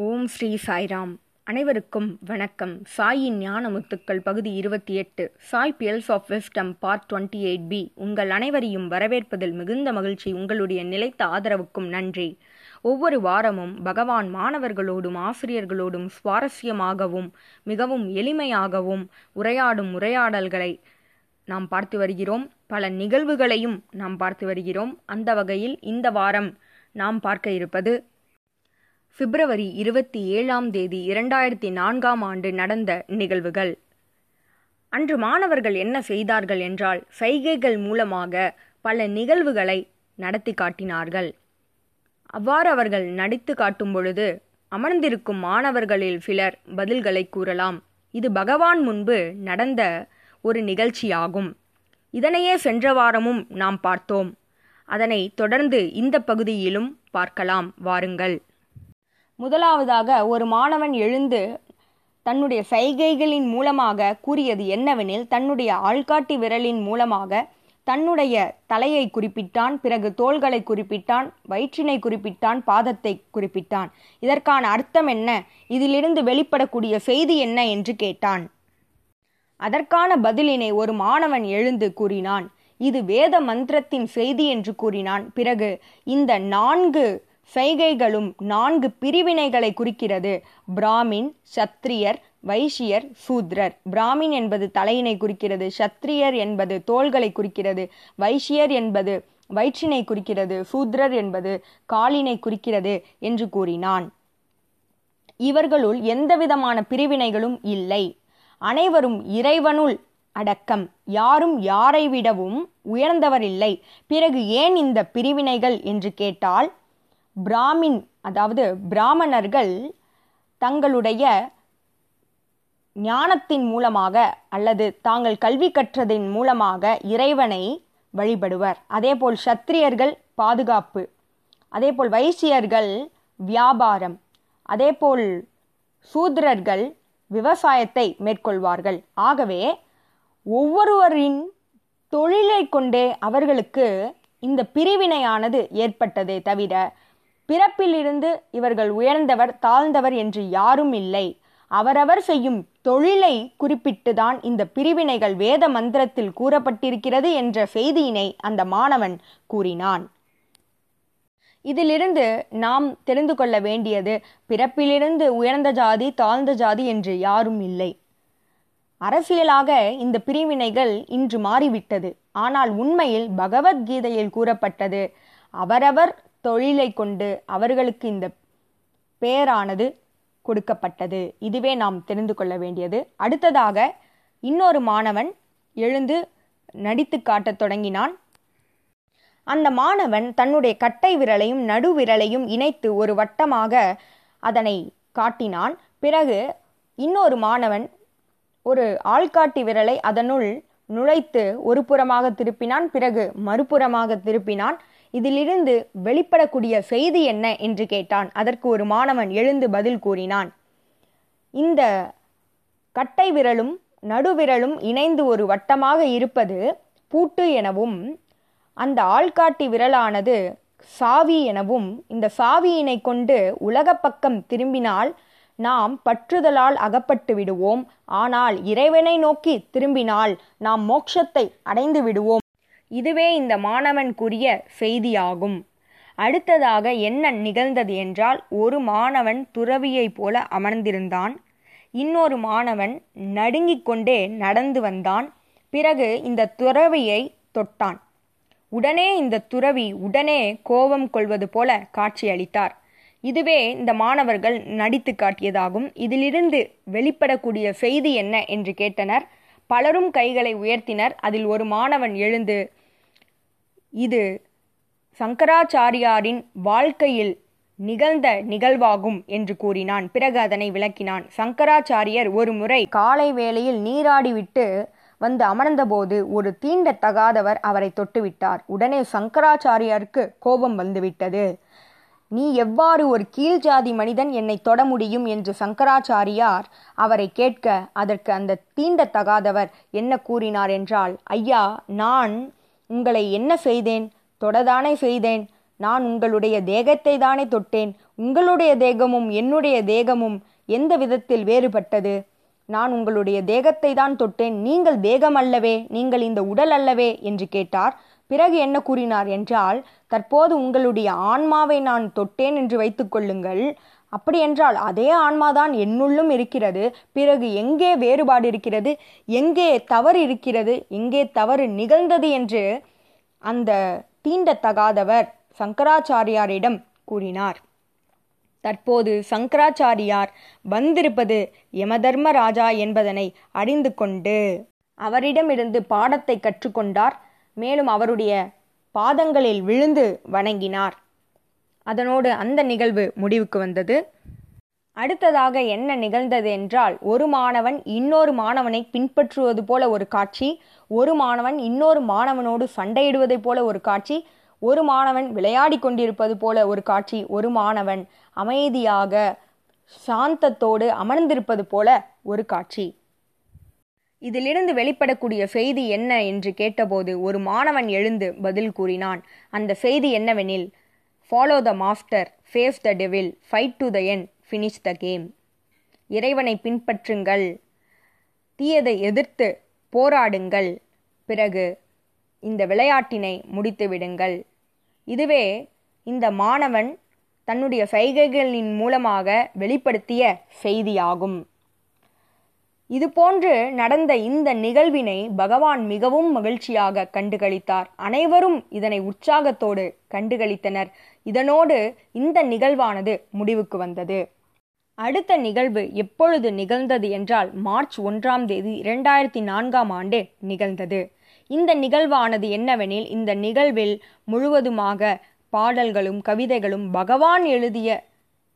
ஓம் ஸ்ரீ சாய்ராம். அனைவருக்கும் வணக்கம். சாயின் ஞான முத்துக்கள் பகுதி இருபத்தி எட்டு. Sai pearls of wisdom part twenty eight B உங்கள் அனைவரையும் வரவேற்பதில் மிகுந்த மகிழ்ச்சி. உங்களுடைய நிலைத்த ஆதரவுக்கும் நன்றி. ஒவ்வொரு வாரமும் பகவான் மாணவர்களோடும் ஆசிரியர்களோடும் சுவாரஸ்யமாகவும் மிகவும் எளிமையாகவும் உரையாடும் உரையாடல்களை நாம் பார்த்து வருகிறோம். பல நிகழ்வுகளையும் நாம் பார்த்து வருகிறோம். அந்த வகையில் இந்த வாரம் நாம் பார்க்க இருப்பது பிப்ரவரி இருபத்தி ஏழாம் தேதி இரண்டாயிரத்தி நான்காம் ஆண்டு நடந்த நிகழ்வுகள். அன்று மாணவர்கள் என்ன செய்தார்கள் என்றால் சைகைகள் மூலமாக பல நிகழ்வுகளை நடத்தி காட்டினார்கள். அவ்வாறு அவர்கள் நடித்து காட்டும் பொழுது அமர்ந்திருக்கும் மாணவர்களில் சிலர் பதில்களை கூறலாம். இது பகவான் முன்பு நடந்த ஒரு நிகழ்ச்சியாகும். இதனையே சென்ற வாரமும் நாம் பார்த்தோம். அதனை தொடர்ந்து இந்த பகுதியிலும் பார்க்கலாம். வாருங்கள். முதலாவதாக ஒரு மாணவன் எழுந்து தன்னுடைய சைகைகளின் மூலமாக கூறியது என்னவெனில் தன்னுடைய ஆள்காட்டி விரலின் மூலமாக தன்னுடைய தலையை குறிப்பிட்டான் பிறகு தோள்களை குறிப்பிட்டான் வயிற்றினை குறிப்பிட்டான் பாதத்தை குறிப்பிட்டான். இதற்கான அர்த்தம் என்ன? இதிலிருந்து வெளிப்படக்கூடிய செய்தி என்ன என்று கேட்டான். அதற்கான பதிலினை ஒரு மாணவன் எழுந்து கூறினான். இது வேத மந்திரத்தின் செய்தி என்று கூறினான். பிறகு இந்த நான்கு சைகைகளும் நான்கு பிரிவினைகளை குறிக்கிறது. பிராமின் சத்திரியர் வைஷ்யர் சூத்ரர். பிராமின் என்பது தலையினை குறிக்கிறது. சத்திரியர் என்பது தோள்களை குறிக்கிறது. வைஷ்யர் என்பது வயிற்றினை குறிக்கிறது. சூத்ரர் என்பது காலினை குறிக்கிறது என்று கூறினான். இவர்களுள் எந்தவிதமான பிரிவினைகளும் இல்லை. அனைவரும் இறைவனுள் அடக்கம். யாரும் யாரை விடவும் உயர்ந்தவர் இல்லை பிறகு ஏன் இந்த பிரிவினைகள்? என்று கேட்டால் பிராமின் அதாவது பிராமணர்கள் தங்களுடைய ஞானத்தின் மூலமாக அல்லது தாங்கள் கல்வி கற்றதின் மூலமாக இறைவனை வழிபடுவர். அதேபோல் சத்திரியர்கள் பாதுகாப்பு அதேபோல் வைசியர்கள் வியாபாரம் அதேபோல் சூத்திரர்கள் விவசாயத்தை மேற்கொள்வார்கள். ஆகவே ஒவ்வொருவரின் தொழிலை கொண்டே அவர்களுக்கு இந்த பிரிவினையானது ஏற்பட்டதே தவிர பிறப்பிலிருந்து இவர்கள் உயர்ந்தவர் தாழ்ந்தவர் என்று யாரும் இல்லை. அவரவர் செய்யும் தொழிலை குறிப்பிட்டுதான் இந்த பிரிவினைகள் வேத மந்திரத்தில் கூறப்பட்டிருக்கிறது என்ற செய்தியினை அந்த மாணவன் கூறினான். இதிலிருந்து நாம் தெரிந்து கொள்ள வேண்டியது பிறப்பிலிருந்து உயர்ந்த ஜாதி தாழ்ந்த ஜாதி என்று யாரும் இல்லை. அரசியலாக இந்த பிரிவினைகள் இன்று மாறிவிட்டது. ஆனால் உண்மையில் பகவத்கீதையில் கூறப்பட்டது அவரவர் தொழிலை கொண்டு அவர்களுக்கு இந்த பேரானது கொடுக்கப்பட்டது. இதுவே நாம் தெரிந்து கொள்ள வேண்டியது. அடுத்ததாக இன்னொரு மாணவன் எழுந்து நடித்து காட்டத் தொடங்கினான். அந்த மாணவன் தன்னுடைய கட்டை விரலையும் நடு விரலையும் இணைத்து ஒரு வட்டமாக அதனை காட்டினான். பிறகு இன்னொரு மாணவன் ஒரு ஆள்காட்டி விரலை அதனுள் நுழைத்து ஒரு புறமாக திருப்பினான். பிறகு மறுபுறமாக திருப்பினான். இதிலிருந்து வெளிப்படக்கூடிய செய்தி என்ன என்று கேட்டான். அதற்கு ஒரு மாணவன் எழுந்து பதில் கூறினான். இந்த கட்டை விரலும் நடுவிரலும் இணைந்து ஒரு வட்டமாக இருப்பது பூட்டு எனவும் அந்த ஆள்காட்டி விரலானது சாவி எனவும் இந்த சாவியினை கொண்டு உலக பக்கம் திரும்பினால் நாம் பற்றுதலால் அகப்பட்டு விடுவோம். ஆனால் இறைவனை நோக்கி திரும்பினால் நாம் மோட்சத்தை அடைந்து விடுவோம். இதுவே இந்த மாணவனுக்குரிய செய்தியாகும். அடுத்ததாக என்ன நிகழ்ந்தது என்றால் ஒரு மாணவன் துறவியைப் போல அமர்ந்திருந்தான். இன்னொரு மாணவன் நடுங்கிக் கொண்டே நடந்து வந்தான். பிறகு இந்த துறவியை தொட்டான். உடனே இந்த துறவி உடனே கோபம் கொள்வது போல காட்சியளித்தார். இதுவே இந்த மாணவர்கள் நடித்து காட்டியதாகும். இதிலிருந்து வெளிப்படக்கூடிய செய்தி என்ன என்று கேட்டனர். பலரும் கைகளை உயர்த்தினர். அதில் ஒரு மாணவன் எழுந்து இது சங்கராச்சாரியாரின் வாழ்க்கையில் நிகழ்ந்த நிகழ்வாகும் என்று கூறினான். பிறகு அதனை விளக்கினான். சங்கராச்சாரியர் ஒரு முறை காலை வேளையில் நீராடிவிட்டு வந்து அமர்ந்தபோது ஒரு தீண்டத்தகாதவர் அவரை தொட்டுவிட்டார் உடனே சங்கராச்சாரியாருக்கு கோபம் வந்துவிட்டது நீ எவ்வாறு ஒரு கீழ் ஜாதி மனிதன் என்னை தொட முடியும்? என்று சங்கராச்சாரியார் அவரை கேட்க அதற்கு அந்த தீண்டத்தகாதவர் என்ன கூறினார்? என்றால் ஐயா நான் உங்களை என்ன செய்தேன்? தொடதானே செய்தேன். நான் உங்களுடைய தேகத்தை தானே தொட்டேன். உங்களுடைய தேகமும் என்னுடைய தேகமும் எந்த விதத்தில் வேறுபட்டது? நான் உங்களுடைய தேகத்தை தான் தொட்டேன். நீங்கள் தேகம் அல்லவே நீங்கள் இந்த உடல் அல்லவே என்று கேட்டார். பிறகு என்ன கூறினார் என்றால் தற்போது உங்களுடைய ஆன்மாவை நான் தொட்டேன் என்று வைத்துக்கொள்ளுங்கள் அப்படியென்றால் அதே ஆன்மாதான் என்னுள்ளும் இருக்கிறது. பிறகு எங்கே வேறுபாடு இருக்கிறது? எங்கே தவறு இருக்கிறது? எங்கே தவறு நிகழ்ந்தது என்று அந்த தீண்டத்தகாதவர் சங்கராச்சாரியாரிடம் கூறினார். தற்போது சங்கராச்சாரியார் வந்திருப்பது யமதர்மராஜா என்பதனை அறிந்து கொண்டு அவரிடமிருந்து பாடத்தை கற்றுக்கொண்டார். மேலும் அவருடைய பாதங்களில் விழுந்து வணங்கினார். அதனோடு அந்த நிகழ்வு முடிவுக்கு வந்தது. அடுத்ததாக என்ன நிகழ்ந்தது என்றால் ஒரு மாணவன் இன்னொரு மாணவனை பின்பற்றுவது போல ஒரு காட்சி ஒரு மாணவன் இன்னொரு மாணவனோடு சண்டையிடுவதைப் போல ஒரு காட்சி ஒரு மாணவன் விளையாடி கொண்டிருப்பது போல ஒரு காட்சி ஒரு மாணவன் அமைதியாக சாந்தத்தோடு அமர்ந்திருப்பது போல ஒரு காட்சி. இதிலிருந்து வெளிப்படக்கூடிய செய்தி என்ன என்று கேட்டபோது ஒரு மாணவன் எழுந்து பதில் கூறினான். அந்த செய்தி என்னவெனில் follow the master face the devil fight to the end finish the game இறைவனை பின்பற்றுங்கள். தீயதை எதிர்த்து போராடுங்கள். பிறகு இந்த விளையாட்டினை முடித்து விடுங்கள். இதுவே இந்த மாணவன் தன்னுடைய சைகைகளின் மூலமாக வெளிப்படுத்திய செய்தியாகும். இதுபோன்று நடந்த இந்த நிகழ்வினை பகவான் மிகவும் மகிழ்ச்சியாக கண்டுகளித்தார். அனைவரும் இதனை உற்சாகத்தோடு கண்டுகளித்தனர். இதனோடு இந்த நிகழ்வானது முடிவுக்கு வந்தது. அடுத்த நிகழ்வு எப்பொழுது நிகழ்ந்தது என்றால் மார்ச் ஒன்றாம் தேதி இரண்டாயிரத்தி நான்காம் ஆண்டு நிகழ்ந்தது. இந்த நிகழ்வானது என்னவெனில் இந்த நிகழ்வில் முழுவதுமாக பாடல்களும் கவிதைகளும் பகவான் எழுதிய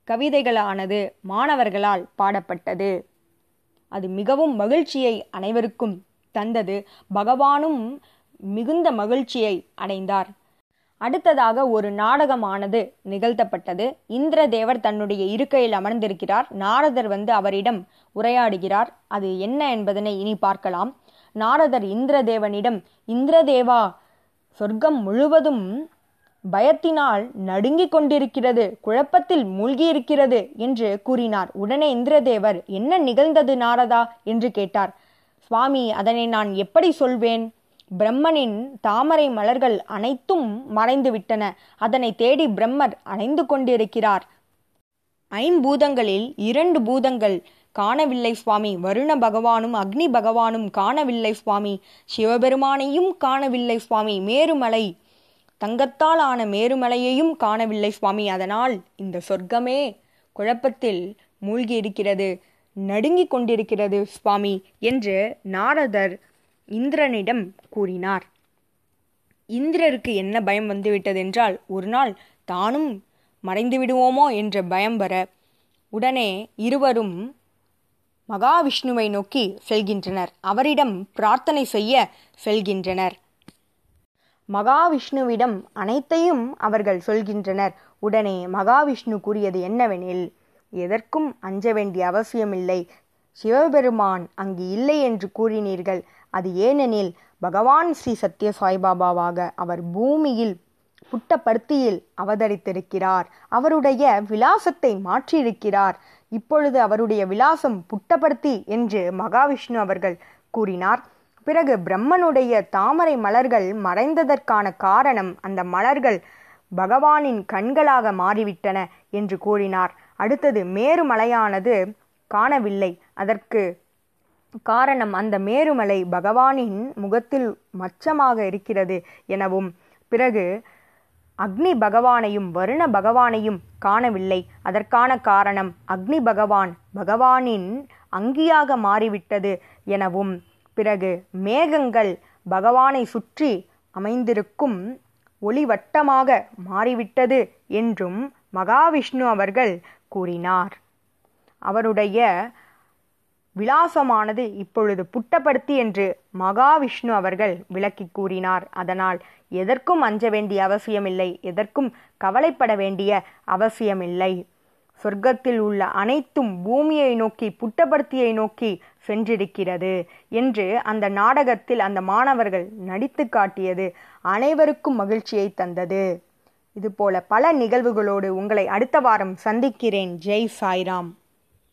கவிதைகளானது மாணவர்களால் பாடப்பட்டது. அது மிகவும் மகிழ்ச்சியை அனைவருக்கும் தந்தது. பகவானும் மிகுந்த மகிழ்ச்சியை அடைந்தார். அடுத்ததாக ஒரு நாடகமானது நிகழ்த்தப்பட்டது. இந்திரதேவர் தன்னுடைய இருக்கையில் அமர்ந்திருக்கிறார். நாரதர் வந்து அவரிடம் உரையாடுகிறார். அது என்ன என்பதனை இனி பார்க்கலாம். நாரதர் இந்திரதேவனிடம் இந்திரதேவா சொர்க்கம் முழுவதும் பயத்தினால் நடுங்கிக் கொண்டிருக்கிறது குழப்பத்தில் மூழ்கியிருக்கிறது என்று கூறினார். உடனே இந்திரதேவர் என்ன நிகழ்ந்தது நாரதா? என்று கேட்டார். சுவாமி அதனை நான் எப்படி சொல்வேன்? பிரம்மனின் தாமரை மலர்கள் அனைத்தும் மறைந்துவிட்டன. அதனை தேடி பிரம்மர் அணைந்து கொண்டிருக்கிறார். ஐம்பூதங்களில் இரண்டு பூதங்கள் காணவில்லை சுவாமி. வருண பகவானும் அக்னி பகவானும் காணவில்லை சுவாமி. சிவபெருமானையும் காணவில்லை சுவாமி. மேருமலை தங்கத்தால் ஆன மேருமலையையும் காணவில்லை சுவாமி. அதனால் இந்த சொர்க்கமே குழப்பத்தில் மூழ்கி இருக்கிறது நடுங்கிக் கொண்டிருக்கிறது சுவாமி என்று நாரதர் இந்திரனிடம் கூறினார். இந்திரருக்கு என்ன பயம் வந்துவிட்டதென்றால் ஒரு நாள் தானும் மறைந்து விடுவோமோ என்ற பயம் வர உடனே இருவரும் மகாவிஷ்ணுவை நோக்கி செல்கின்றனர். அவரிடம் பிரார்த்தனை செய்ய செல்கின்றனர். மகாவிஷ்ணுவிடம் அனைத்தையும் அவர்கள் சொல்கின்றனர். உடனே மகாவிஷ்ணு கூறியது என்னவெனில் எதற்கும் அஞ்ச வேண்டிய அவசியமில்லை. சிவபெருமான் அங்கு இல்லை என்று கூறினீர்கள். அது ஏனெனில் பகவான் ஸ்ரீ சத்ய சாய்பாபாவாக அவர் பூமியில் புட்டப்படுத்தியில் அவதரித்திருக்கிறார். அவருடைய விலாசத்தை மாற்றியிருக்கிறார். இப்பொழுது அவருடைய விலாசம் புட்டப்படுத்தி என்று மகாவிஷ்ணு அவர்கள் கூறினார். பிறகு பிரம்மனுடைய தாமரை மலர்கள் மறைந்ததற்கான காரணம் அந்த மலர்கள் பகவானின் கண்களாக மாறிவிட்டன என்று கூறினார். அடுத்தது மேருமலையானது காணவில்லை. அதற்கு காரணம் அந்த மேருமலை பகவானின் முகத்தில் மச்சமாக இருக்கிறது எனவும் பிறகு அக்னி பகவானையும் வருண பகவானையும் காணவில்லை. அதற்கான காரணம் அக்னி பகவான் பகவானின் அங்கியாக மாறிவிட்டது எனவும் பிறகு மேகங்கள் பகவானை சுற்றி அமைந்திருக்கும் ஒளிவட்டமாக மாறிவிட்டது என்றும் மகாவிஷ்ணு அவர்கள் கூறினார். அவருடைய விலாசமானது இப்பொழுது புட்டப்படுத்தி என்று மகாவிஷ்ணு அவர்கள் விளக்கி கூறினார். அதனால் எதற்கும் அஞ்ச வேண்டிய அவசியமில்லை எதற்கும் கவலைப்பட வேண்டிய அவசியமில்லை. சொர்க்கத்தில் உள்ள அனைத்தும் பூமியை நோக்கி புட்டப்படுத்தியை நோக்கி சென்றிருக்கிறது என்று அந்த நாடகத்தில் அந்த மாணவர்கள் நடித்து காட்டியது அனைவருக்கும் மகிழ்ச்சியை தந்தது. இதுபோல பல நிகழ்வுகளோடு உங்களை அடுத்த வாரம் சந்திக்கிறேன். ஜெய் சாய்ராம்.